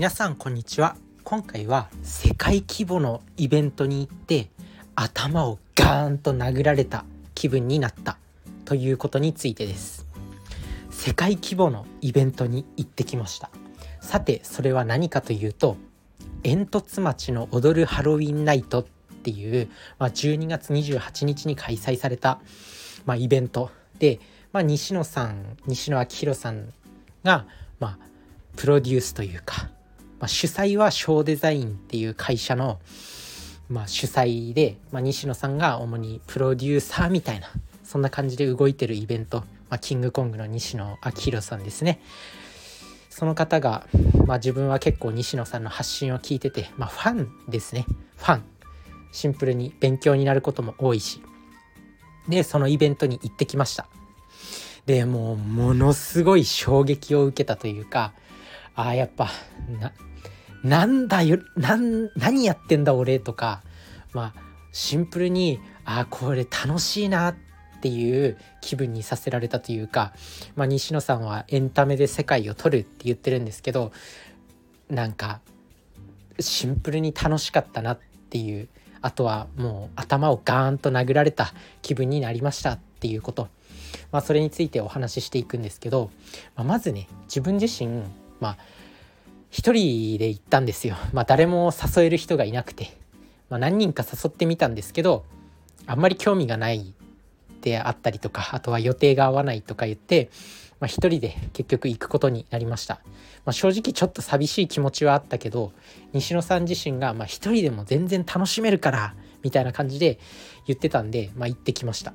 皆さんこんにちは。今回は世界規模のイベントに行って頭をガーンと殴られた気分になった。ということについてです。世界規模のイベントに行ってきました。さてそれは何かというと煙突町の踊るハロウィンナイトっていう、まあ、12月28日に開催された、まあ、イベント。で、まあ、西野さん西野昭弘さんが、まあ、プロデュースというか、まあ、主催はショーデザインっていう会社の、まあ、主催で、まあ、西野さんが主にプロデューサーみたいなそんな感じで動いてるイベント、まあ、キングコングの西野昭弘さんですね。その方が、まあ、自分は結構西野さんの発信を聞いてて、まあ、ファンですね。ファン。シンプルに勉強になることも多いし。でそのイベントに行ってきました。でもうものすごい衝撃を受けたというかああやっぱななんだよなん何やってんだ俺とかまあシンプルにあこれ楽しいなっていう気分にさせられたというか、まあ、西野さんはエンタメで世界を撮るって言ってるんですけどなんかシンプルに楽しかったなっていうあとはもう頭をガーンと殴られた気分になりましたっていうこと、まあ、それについてお話ししていくんですけど、まあ、まずね自分自身まあ一人で行ったんですよ。まあ誰も誘える人がいなくて、まあ、何人か誘ってみたんですけどあんまり興味がないであったりとかあとは予定が合わないとか言って、まあ、一人で結局行くことになりました。まあ、正直ちょっと寂しい気持ちはあったけど西野さん自身がまあ一人でも全然楽しめるからみたいな感じで言ってたんで、まあ、行ってきました。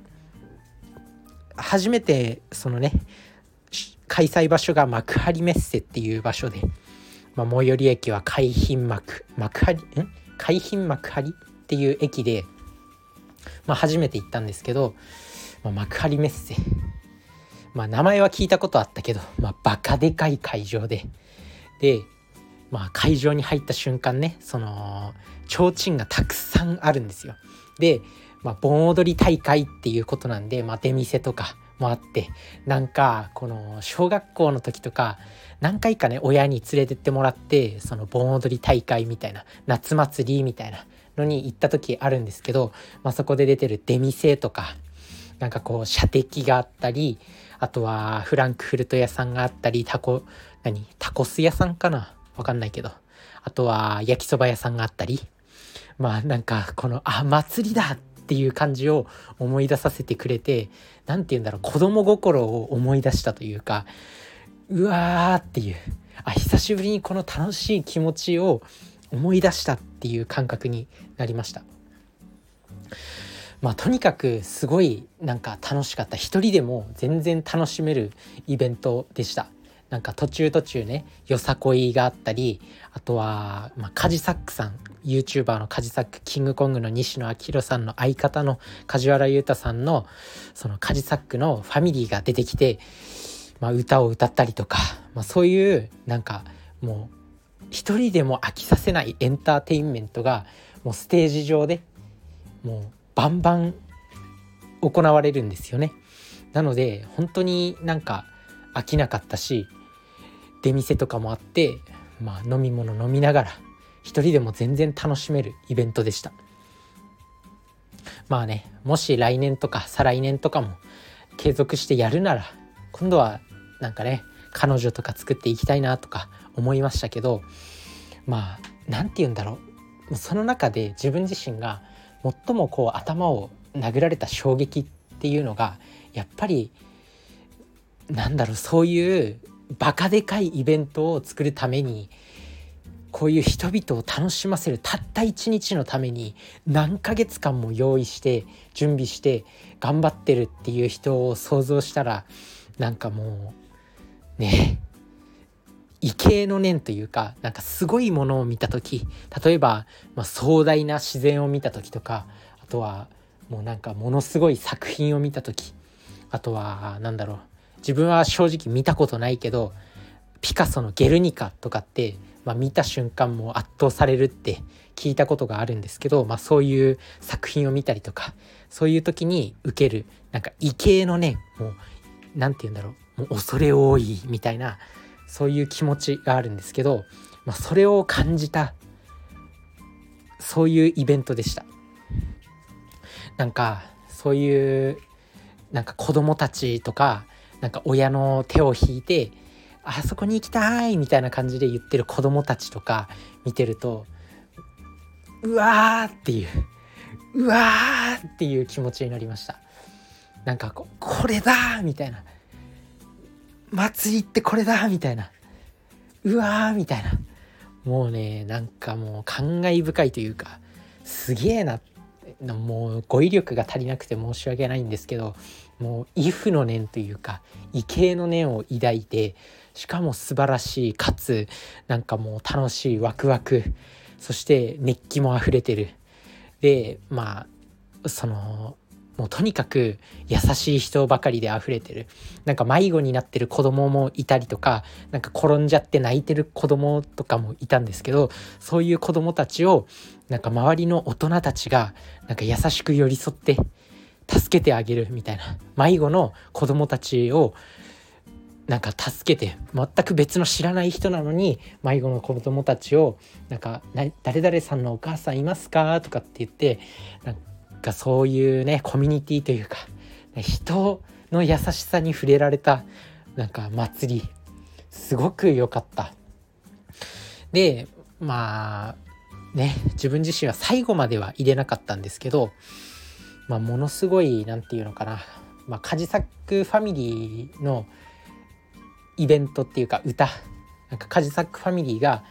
初めてそのね開催場所が幕張メッセっていう場所で、まあ、最寄り駅は海浜幕幕張ん？海浜幕張？っていう駅で、まあ、初めて行ったんですけど、まあ、幕張メッセ。まあ名前は聞いたことあったけど、まあ、バカでかい会場で。で、まあ、会場に入った瞬間ねその提灯がたくさんあるんですよ。で、まあ、盆踊り大会っていうことなんで、まあ、出店とかもあってなんかこの小学校の時とか何回かね親に連れてってもらってその盆踊り大会みたいな夏祭りみたいなのに行った時あるんですけど、まあ、そこで出てる出店とかなんかこう射的があったりあとはフランクフルト屋さんがあったりタコ何タコス屋さんかな？わかんないけどあとは焼きそば屋さんがあったりまあなんかこのあ祭りだってていう感じを思い出させてくれて何て言うんだろう子供心を思い出したというかうわーっていうあ久しぶりにこの楽しい気持ちを思い出したっていう感覚になりました。まあとにかくすごいなんか楽しかった一人でも全然楽しめるイベントでしたなんか途中途中ねよさこいがあったりあとは、まあ、カジサックさん YouTuber のカジサックキングコングの西野昭弘さんの相方の梶原裕太さんのそのカジサックのファミリーが出てきて、まあ、歌を歌ったりとか、まあ、そういうなんかもう一人でも飽きさせないエンターテインメントがもうステージ上でもうバンバン行われるんですよね。なので本当になんか飽きなかったし出店とかもあってまあ飲み物飲みながら一人でも全然楽しめるイベントでした。まあねもし来年とか再来年とかも継続してやるなら今度はなんかね彼女とか作っていきたいなとか思いましたけどまあ何て言うんだろう。その中で自分自身が最もこう頭を殴られた衝撃っていうのがやっぱりなんだろうそういうバカでかいイベントを作るためにこういう人々を楽しませるたった一日のために何ヶ月間も用意して準備して頑張ってるっていう人を想像したらなんかもうね畏敬の念というかなんかすごいものを見た時例えば、まあ、壮大な自然を見た時とかあとはもうなんかものすごい作品を見た時あとは何だろう自分は正直見たことないけどピカソの「ゲルニカ」とかって、まあ、見た瞬間も圧倒されるって聞いたことがあるんですけど、まあ、そういう作品を見たりとかそういう時に受けるなんか畏敬の念もう何て言うんだろうもう恐れ多いみたいなそういう気持ちがあるんですけど、まあ、それを感じたそういうイベントでした。なんかそういうなんか子供たちとかなんか親の手を引いてあそこに行きたいみたいな感じで言ってる子供たちとか見てるとうわーっていううわーっていう気持ちになりました。なんかここれだみたいな。祭りってこれだみたいな。うわーみたいな。もうねなんかもう感慨深いというかすげえなってもう語彙力が足りなくて申し訳ないんですけどもう畏怖の念というか畏敬の念を抱いてしかも素晴らしいかつなんかもう楽しいワクワクそして熱気もあふれてる。でまあそのもうとにかく優しい人ばかりで溢れてるなんか迷子になってる子供もいたりとかなんか転んじゃって泣いてる子供とかもいたんですけどそういう子供たちをなんか周りの大人たちがなんか優しく寄り添って助けてあげるみたいな迷子の子供たちをなんか助けて全く別の知らない人なのに迷子の子供たちをなんか「誰々さんのお母さんいますか?」とかって言ってなんかそういうねコミュニティというか人の優しさに触れられたなんか祭り。すごく良かった。でまあね自分自身は最後までは入れなかったんですけど、まあ、ものすごい何て言うのかな、まあ、カジサックファミリーのイベントっていうか歌。なんかカジサックファミリーが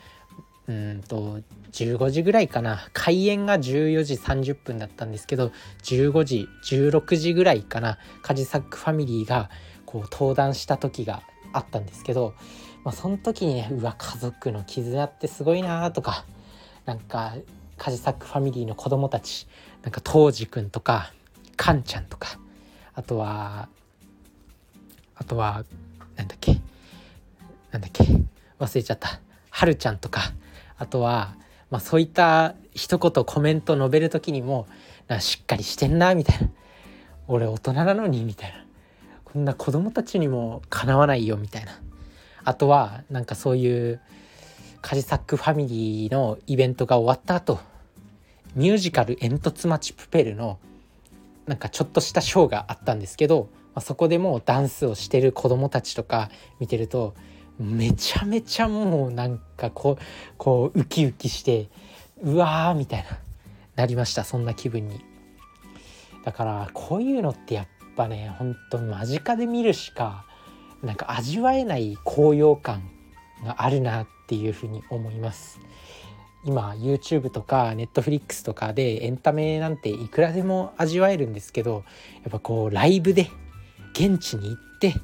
うんと15時ぐらいかな。開演が14時30分だったんですけど15時16時ぐらいかな。カジサックファミリーがこう登壇した時があったんですけど、まあ、その時にねうわ家族の絆ってすごいなとかなんかカジサックファミリーの子供たちなんか当時くんとかカンちゃんとかあとはあとはなんだっけ？なんだっけ？忘れちゃった。はるちゃんとかあとは、まあ、そういった一言コメント述べる時にもなしっかりしてんなみたいな。俺大人なのにみたいな。こんな子供たちにもかなわないよみたいな。あとはなんかそういうカジサックファミリーのイベントが終わった後ミュージカル「煙突町プペル」のなんかちょっとしたショーがあったんですけど、まあ、そこでもうダンスをしてる子供たちとか見てるとめちゃめちゃもうなんかこうこうウキウキしてうわーみたいななりましたそんな気分に。だからこういうのってやっぱね本当に間近で見るしかなんか味わえない高揚感があるなっていうふうに思います。今 YouTube とか Netflix とかでエンタメなんていくらでも味わえるんですけどやっぱこうライブで現地に行って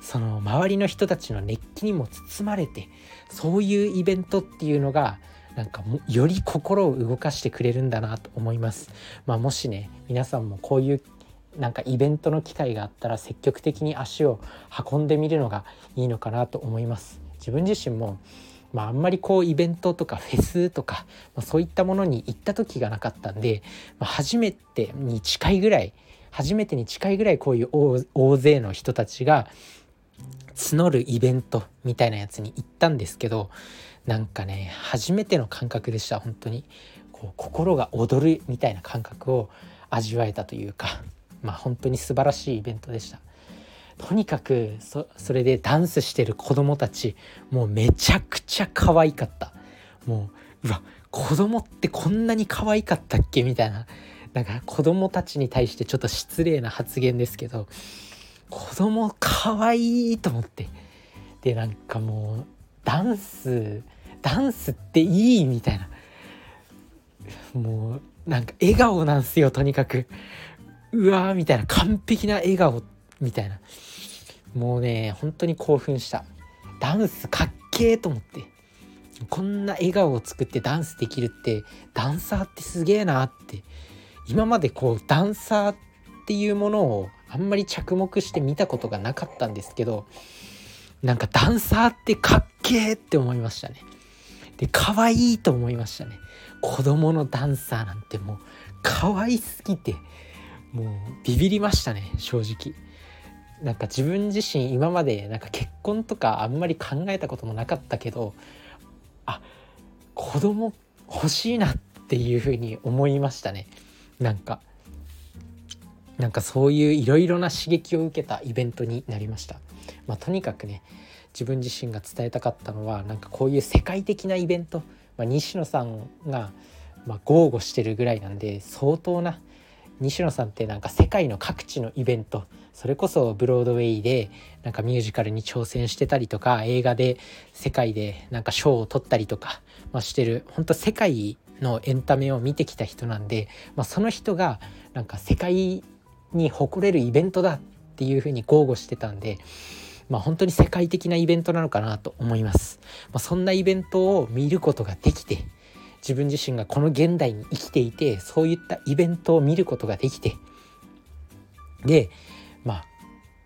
その周りの人たちの熱気にも包まれてそういうイベントっていうのがなんかより心を動かしてくれるんだなと思います。まあ、もしね皆さんもこういうなんかイベントの機会があったら積極的に足を運んでみるのがいいのかなと思います。自分自身もまあ、あんまりこうイベントとかフェスとか、まあ、そういったものに行った時がなかったんで、まあ、初めてに近いぐらい初めてに近いぐらいこういう大勢の人たちが募るイベントみたいなやつに行ったんですけどなんかね初めての感覚でした本当に。こう心が躍るみたいな感覚を味わえたというかまあ本当に素晴らしいイベントでした。とにかくそれでダンスしてる子供たちもうめちゃくちゃ可愛かった。もううわ子供ってこんなに可愛かったっけ？みたいな。なんか子供たちに対してちょっと失礼な発言ですけど子供かわいと思って。でなんかもうダンスダンスっていいみたいな。もうなんか笑顔なんすよとにかく。うわーみたいな。完璧な笑顔みたいな。もうね本当に興奮した。ダンスかっけーと思って。こんな笑顔を作ってダンスできるってダンサーってすげえなって。今までこうダンサーっていうものをあんまり着目して見たことがなかったんですけどなんかダンサーってかっけーって思いましたね。で可愛いと思いましたね。子供のダンサーなんてもう可愛すぎてもうビビりましたね正直。なんか自分自身今までなんか結婚とかあんまり考えたこともなかったけどあ子供欲しいなっていうふうに思いましたね。なんかなんかそういういろいろな刺激を受けたイベントになりました、まあ、とにかくね自分自身が伝えたかったのはなんかこういう世界的なイベント、まあ、西野さんがまあ豪語してるぐらいなんで相当な西野さんってなんか世界の各地のイベントそれこそブロードウェイでなんかミュージカルに挑戦してたりとか映画で世界でなんか賞を取ったりとか、まあ、してる本当世界のエンタメを見てきた人なんで、まあ、その人がなんか世界に誇れるイベントだっていうふうに豪語してたんで、まあ、本当に世界的なイベントなのかなと思います。まあ、そんなイベントを見ることができて自分自身がこの現代に生きていてそういったイベントを見ることができてでまあ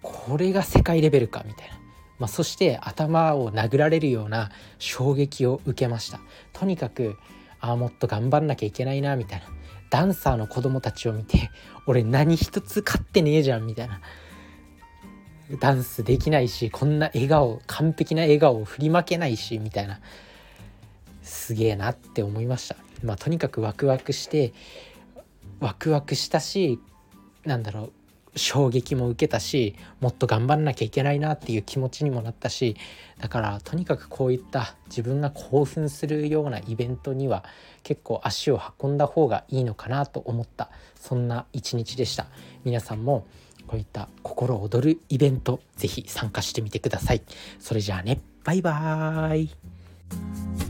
これが世界レベルかみたいな、まあ、そして頭を殴られるような衝撃を受けました。とにかくああもっと頑張んなきゃいけないなみたいな。ダンサーの子供たちを見て俺何一つ勝ってねえじゃんみたいなダンスできないしこんな笑顔完璧な笑顔を振りまけないしみたいなすげえなって思いました。まあ、とにかくワクワクしてワクワクしたしなんだろう衝撃も受けたしもっと頑張んなきゃいけないなっていう気持ちにもなったしだからとにかくこういった自分が興奮するようなイベントには結構足を運んだ方がいいのかなと思った。そんな一日でした。皆さんもこういった心躍るイベント是非参加してみてください。それじゃあね。バイバーイ。